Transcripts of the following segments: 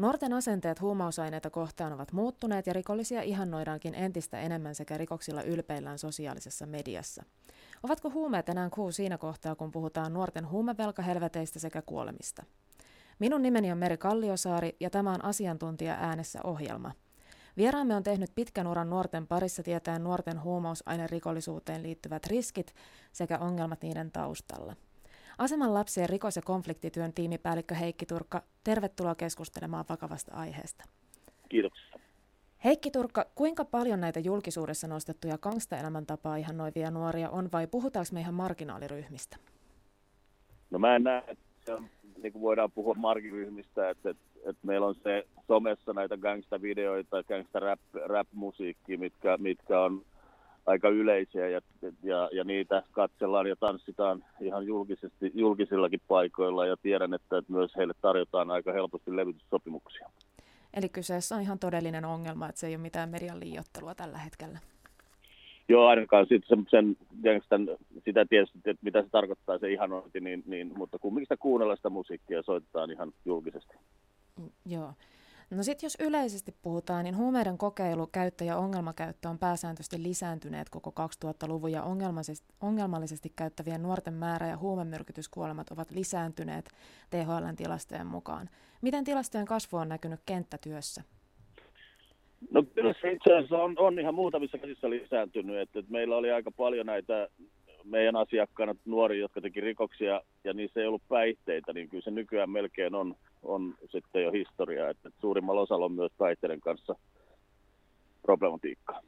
Nuorten asenteet huumausaineita kohtaan ovat muuttuneet ja rikollisia ihannoidaankin entistä enemmän sekä rikoksilla ylpeillään sosiaalisessa mediassa. Ovatko huumeet enää kuu siinä kohtaa, kun puhutaan nuorten huumevelkahelveteistä sekä kuolemista? Minun nimeni on Meri Kalliosaari ja tämä on asiantuntija äänessä ohjelma. Vieraamme on tehnyt pitkän uran nuorten parissa tietäen nuorten huumausainerikollisuuteen liittyvät riskit sekä ongelmat niiden taustalla. Aseman lapsien rikos- ja konfliktityön tiimipäällikkö Heikki Turkka, tervetuloa keskustelemaan vakavasta aiheesta. Kiitoksia. Heikki Turkka, kuinka paljon näitä julkisuudessa nostettuja gangsta-elämäntapaa noivia nuoria on vai puhutaanko me ihan marginaaliryhmistä? No mä en näe, että niin kuin voidaan puhua marginaaliryhmistä, että, että, että meillä on se somessa näitä gangsta-videoita, gangsta-rap-musiikki, mitkä, mitkä on aika yleisiä ja, ja, ja niitä katsellaan ja tanssitaan ihan julkisesti, julkisillakin paikoilla ja tiedän, että, että myös heille tarjotaan aika helposti levytyssopimuksia. Eli kyseessä on ihan todellinen ongelma, että se ei ole mitään median liiottelua tällä hetkellä. Joo, ainakaan sit sen, sen, sen, sitä tietysti, että mitä se tarkoittaa se ihanointi, niin, niin, mutta kumminkin sitä kuunnella sitä musiikkia soitetaan ihan julkisesti. Mm, joo. No sitten jos yleisesti puhutaan, niin huumeiden kokeilu, käyttö ja ongelmakäyttö on pääsääntöisesti lisääntyneet koko 2000-luvun ja ongelmallisesti, ongelmallisesti käyttävien nuorten määrä ja huumemyrkytyskuolemat ovat lisääntyneet THLn tilastojen mukaan. Miten tilastojen kasvu on näkynyt kenttätyössä? No kyllä se itse asiassa on, on ihan muutamissa käsissä lisääntynyt, että, että meillä oli aika paljon näitä meidän asiakkaana nuoria, jotka teki rikoksia ja niissä ei ollut päihteitä, niin kyllä se nykyään melkein on, on sitten jo historiaa, että suurimmalla osalla on myös päihteiden kanssa problematiikkaa.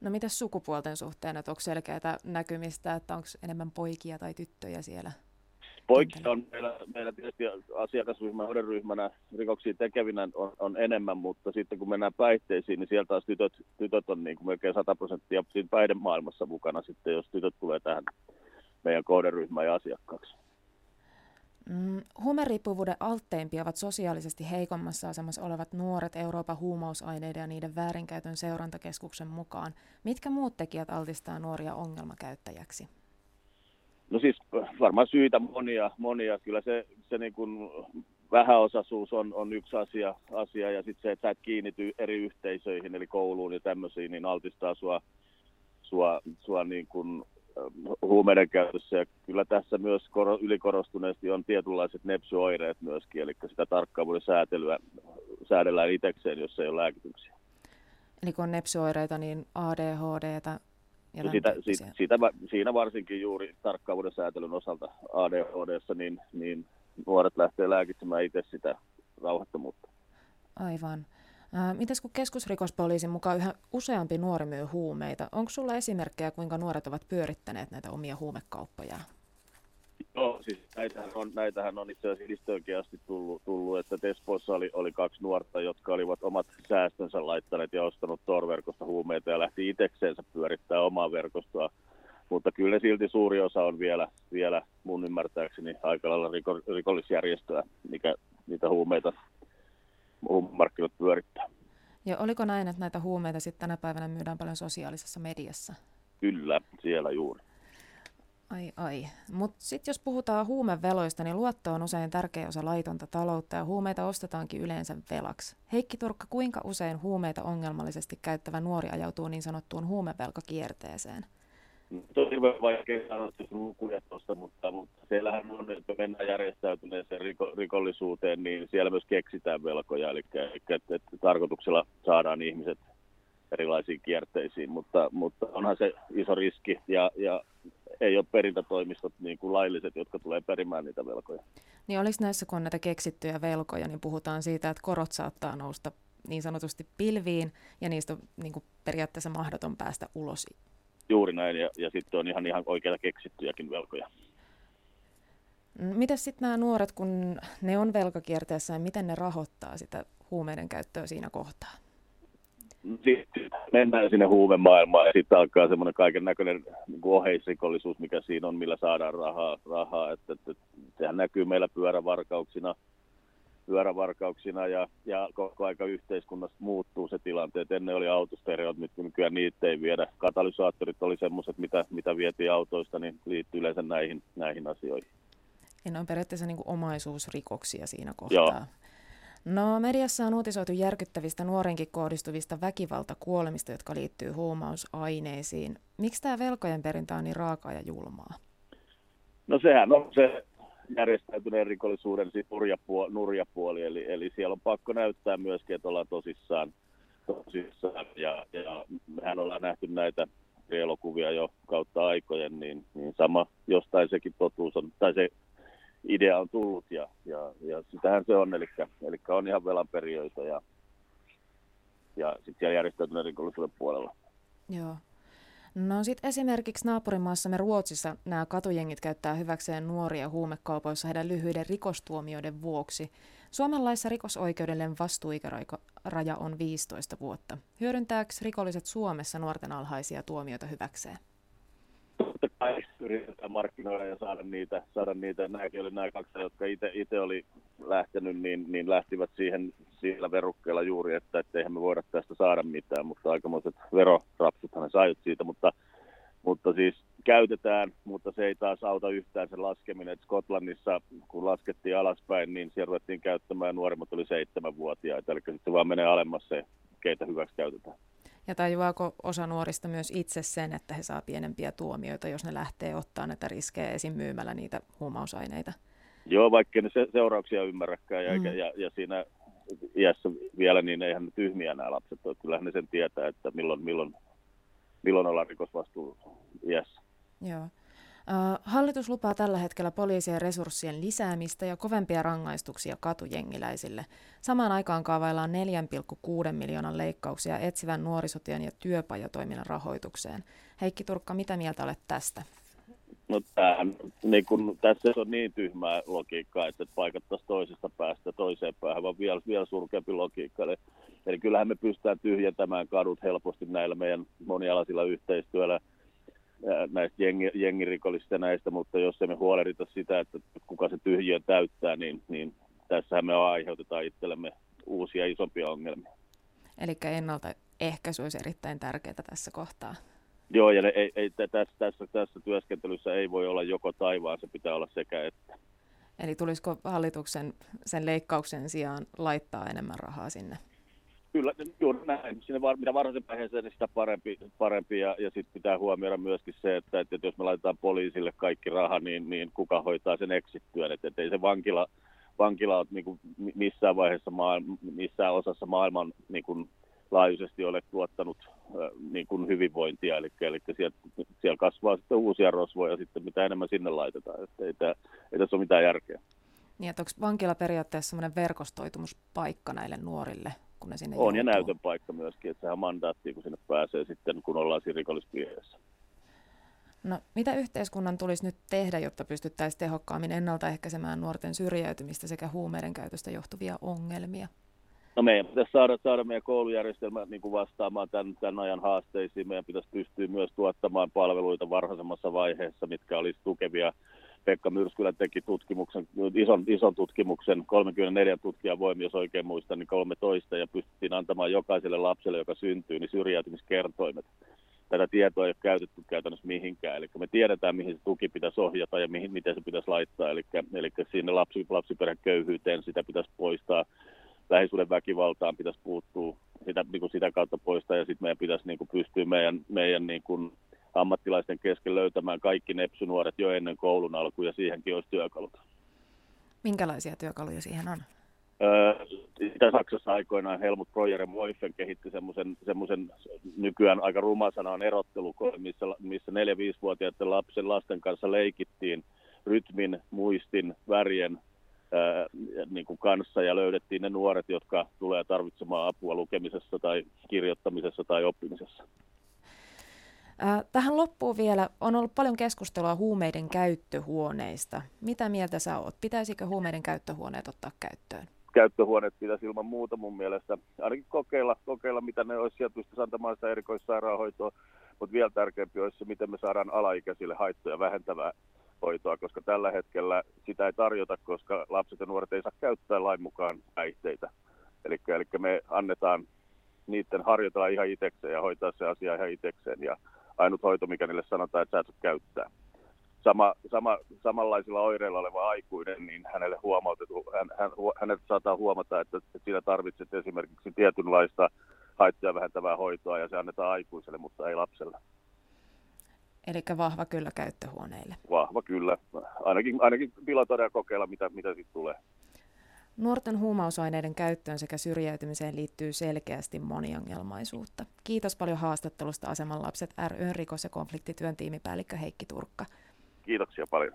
No mitä sukupuolten suhteen, että onko selkeää näkymistä, että onko enemmän poikia tai tyttöjä siellä? Poikia on meillä, meillä tietysti asiakasryhmä, ryhmänä rikoksia tekevinä on, on, enemmän, mutta sitten kun mennään päihteisiin, niin sieltä taas tytöt, tytöt on niin kuin melkein 100 prosenttia siinä päihdemaailmassa mukana sitten, jos tytöt tulee tähän meidän kohderyhmään ja asiakkaaksi. Mm, huumeriippuvuuden altteimpia ovat sosiaalisesti heikommassa asemassa olevat nuoret Euroopan huumausaineiden ja niiden väärinkäytön seurantakeskuksen mukaan. Mitkä muut tekijät altistaa nuoria ongelmakäyttäjäksi? No siis varmaan syitä monia, monia. Kyllä se, se niin kuin vähäosaisuus on, on yksi asia, asia ja sitten se, että sä et kiinnity eri yhteisöihin, eli kouluun ja tämmöisiin, niin altistaa sua, sua, sua niin kuin huumeiden käytössä. Ja kyllä tässä myös ylikorostuneesti on tietynlaiset nepsyoireet myöskin, eli sitä tarkkaavuuden säätelyä säädellään itsekseen, jos ei ole lääkityksiä. Eli kun on nepsyoireita, niin ADHD ja no sitä, si, sitä, siinä varsinkin juuri tarkkaavuuden säätelyn osalta ADHD, niin, niin nuoret lähtee lääkitsemään itse sitä rauhattomuutta. Aivan. Mites kun keskusrikospoliisin mukaan yhä useampi nuori myy huumeita, onko sulla esimerkkejä, kuinka nuoret ovat pyörittäneet näitä omia huumekauppoja? Joo, siis näitähän on, näitähän on itse asiassa asti tullut, tullut, että Espoossa oli, oli kaksi nuorta, jotka olivat omat säästönsä laittaneet ja ostanut torverkosta huumeita ja lähti itsekseensä pyörittää omaa verkostoa. Mutta kyllä silti suuri osa on vielä, vielä mun ymmärtääkseni aika lailla riko, rikollisjärjestöä, mikä niitä huumeita markkinat pyörittää. Ja oliko näin, että näitä huumeita sitten tänä päivänä myydään paljon sosiaalisessa mediassa? Kyllä, siellä juuri. Ai ai. Mutta sitten jos puhutaan huumeveloista, niin luotto on usein tärkeä osa laitonta taloutta ja huumeita ostetaankin yleensä velaksi. Heikki Turkka, kuinka usein huumeita ongelmallisesti käyttävä nuori ajautuu niin sanottuun huumevelkakierteeseen? Tosi vaikea sanoa lukuja tuosta, mutta, mutta siellähän on, että mennään järjestäytyneeseen riko, rikollisuuteen, niin siellä myös keksitään velkoja, eli, eli että, että tarkoituksella saadaan ihmiset erilaisiin kierteisiin, mutta, mutta onhan se iso riski ja, ja ei ole perintätoimistot niin kuin lailliset, jotka tulee perimään niitä velkoja. Niin oliko näissä, kun on näitä keksittyjä velkoja, niin puhutaan siitä, että korot saattaa nousta niin sanotusti pilviin ja niistä on niin kuin periaatteessa mahdoton päästä ulos Juuri näin, ja, ja sitten on ihan, ihan oikeita keksittyjäkin velkoja. Miten sitten nämä nuoret, kun ne on velkakierteessä, ja miten ne rahoittaa sitä huumeiden käyttöä siinä kohtaa? Sitten mennään sinne huumemaailmaan ja sitten alkaa semmoinen kaiken näköinen niin oheisrikollisuus, mikä siinä on, millä saadaan rahaa. rahaa. Että, että, että sehän näkyy meillä pyörävarkauksina, pyörävarkauksina ja, ja koko aika yhteiskunnassa muuttuu se tilanteet. Ennen oli autostereot, nyt nykyään niitä ei viedä. Katalysaattorit oli semmoiset, mitä, mitä vietiin autoista, niin liittyy yleensä näihin, näihin asioihin. Ja ne on periaatteessa niin kuin omaisuusrikoksia siinä kohtaa. Joo. No, mediassa on uutisoitu järkyttävistä nuorenkin kohdistuvista väkivaltakuolemista, jotka liittyy huumausaineisiin. Miksi tämä velkojen perintä on niin raakaa ja julmaa? No sehän on se järjestäytyneen rikollisuuden nurjapuoli, nurjapuoli eli, eli siellä on pakko näyttää myöskin, että ollaan tosissaan, tosissaan ja, ja mehän ollaan nähty näitä elokuvia jo kautta aikojen, niin, niin sama jostain sekin totuus on, tai se idea on tullut ja, ja, ja sitähän se on, eli, eli on ihan velanperijöitä ja, ja sitten siellä järjestäytyneen rikollisuuden puolella. Joo. No sitten esimerkiksi naapurimaassamme Ruotsissa nämä katujengit käyttää hyväkseen nuoria huumekaupoissa heidän lyhyiden rikostuomioiden vuoksi. Suomen laissa rikosoikeudellinen vastuuikäraja on 15 vuotta. Hyödyntääkö rikolliset Suomessa nuorten alhaisia tuomioita hyväkseen? Totta kai yritetään markkinoida ja saada niitä. Saada niitä. Nämäkin oli nämä kaksi, jotka itse oli lähtenyt, niin, niin lähtivät siihen sillä verukkeella juuri, että eihän me voida tästä saada mitään, mutta aikamoiset verorapsuthan ne saivat siitä, mutta, mutta siis käytetään, mutta se ei taas auta yhtään sen laskeminen. että Skotlannissa, kun laskettiin alaspäin, niin siellä ruvettiin käyttämään nuoremmat oli seitsemänvuotiaita, eli sitten vaan menee alemmas se, keitä hyväksi käytetään. Ja tajuaako osa nuorista myös itse sen, että he saa pienempiä tuomioita, jos ne lähtee ottaa näitä riskejä esim. myymällä niitä huumausaineita? Joo, vaikka ne se, seurauksia ymmärräkään ja, mm. ja, ja siinä iässä vielä, niin eihän ne tyhmiä nämä lapset ole. Kyllähän ne sen tietää, että milloin, milloin, milloin ollaan rikosvastuu iässä. Joo. Hallitus lupaa tällä hetkellä poliisien resurssien lisäämistä ja kovempia rangaistuksia katujengiläisille. Samaan aikaan kaavaillaan 4,6 miljoonan leikkauksia etsivän nuorisotyön ja työpajatoiminnan rahoitukseen. Heikki Turkka, mitä mieltä olet tästä? No tämähän, niin kun, tässä on niin tyhmää logiikkaa, että paikattaisiin toisesta päästä toiseen päähän, vaan vielä, vielä surkeampi logiikka. Eli, eli kyllähän me pystytään tyhjentämään kadut helposti näillä meidän monialaisilla yhteistyöllä näistä jengi, jengirikollisista ja näistä, mutta jos emme huolehdita sitä, että kuka se tyhjiö täyttää, niin, niin tässähän me aiheutetaan itsellemme uusia isompia ongelmia. Eli ennaltaehkäisy olisi erittäin tärkeää tässä kohtaa. Joo, ja ei, ei, tässä, tässä, tässä työskentelyssä ei voi olla joko taivaan, se pitää olla sekä että. Eli tulisiko hallituksen sen leikkauksen sijaan laittaa enemmän rahaa sinne? Kyllä, juuri näin. Sinne var, mitä varhaisen vaiheeseen, niin sitä parempi. parempi. Ja, ja sitten pitää huomioida myöskin se, että, että jos me laitetaan poliisille kaikki raha, niin, niin kuka hoitaa sen eksittyön. Että, että ei se vankila, vankila ole niin kuin missään vaiheessa, maailma, missään osassa maailman niin kuin laajuisesti ole tuottanut niin kuin hyvinvointia. Eli, eli siellä, siellä kasvaa sitten uusia rosvoja, sitten mitä enemmän sinne laitetaan. Että ei, tämä, ei tässä ole mitään järkeä. Niin, että onko vankila periaatteessa sellainen verkostoitumuspaikka näille nuorille kun ne sinne On, joutuu. ja näytön paikka myöskin, että sehän mandaatti, kun sinne pääsee sitten, kun ollaan siinä rikollispiirissä. No, mitä yhteiskunnan tulisi nyt tehdä, jotta pystyttäisiin tehokkaammin ennaltaehkäisemään nuorten syrjäytymistä sekä huumeiden käytöstä johtuvia ongelmia? No meidän pitäisi saada, saada meidän koulujärjestelmä niin kuin vastaamaan tämän, tämän ajan haasteisiin. Meidän pitäisi pystyä myös tuottamaan palveluita varhaisemmassa vaiheessa, mitkä olisi tukevia Pekka Myrskylä teki tutkimuksen, ison, ison tutkimuksen, 34 tutkijan voimi, jos oikein muistan, niin 13, ja pystyttiin antamaan jokaiselle lapselle, joka syntyy, niin syrjäytymiskertoimet. Tätä tietoa ei ole käytetty käytännössä mihinkään, eli me tiedetään, mihin se tuki pitäisi ohjata ja mihin, miten se pitäisi laittaa, eli, eli sinne lapsi, lapsiperheköyhyyteen sitä pitäisi poistaa, lähisuuden väkivaltaan pitäisi puuttua, sitä, niin kuin sitä kautta poistaa, ja sitten meidän pitäisi niin kuin pystyä meidän, meidän niin kuin, ammattilaisten kesken löytämään kaikki nepsynuoret jo ennen koulun alkuun ja siihenkin olisi työkalut. Minkälaisia työkaluja siihen on? Itä-Saksassa aikoinaan Helmut Breuer Moifen kehitti semmoisen nykyään aika ruma sanaan erottelu, missä, missä 4-5-vuotiaiden lapsen lasten kanssa leikittiin rytmin, muistin, värien ää, niin kuin kanssa ja löydettiin ne nuoret, jotka tulee tarvitsemaan apua lukemisessa tai kirjoittamisessa tai oppimisessa. Tähän loppuun vielä, on ollut paljon keskustelua huumeiden käyttöhuoneista. Mitä mieltä sä oot? Pitäisikö huumeiden käyttöhuoneet ottaa käyttöön? Käyttöhuoneet pitäisi ilman muuta mun mielestä ainakin kokeilla, kokeilla mitä ne olisi sieltä pystyisi antamaan sitä erikoissairaanhoitoa, mutta vielä tärkeämpi olisi se, miten me saadaan alaikäisille haittoja vähentävää hoitoa, koska tällä hetkellä sitä ei tarjota, koska lapset ja nuoret ei saa käyttää lain mukaan päihteitä. Eli, eli me annetaan niiden harjoitella ihan itsekseen ja hoitaa se asia ihan itsekseen. Ja ainut hoito, mikä niille sanotaan, että sä et käyttää. sama, sama, samanlaisilla oireilla oleva aikuinen, niin hänelle huomautettu, hän, hän, hänet saattaa huomata, että, että siinä tarvitset esimerkiksi tietynlaista haittoja vähentävää hoitoa ja se annetaan aikuiselle, mutta ei lapselle. Eli vahva kyllä käyttöhuoneille. Vahva kyllä. Ainakin, ainakin pilotoida ja kokeilla, mitä, mitä sitten tulee. Nuorten huumausaineiden käyttöön sekä syrjäytymiseen liittyy selkeästi moniongelmaisuutta. Kiitos paljon haastattelusta Aseman lapset ryn rikos- ja konfliktityön tiimipäällikkö Heikki Turkka. Kiitoksia paljon.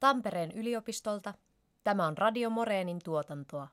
Tampereen yliopistolta. Tämä on Radio Moreenin tuotantoa.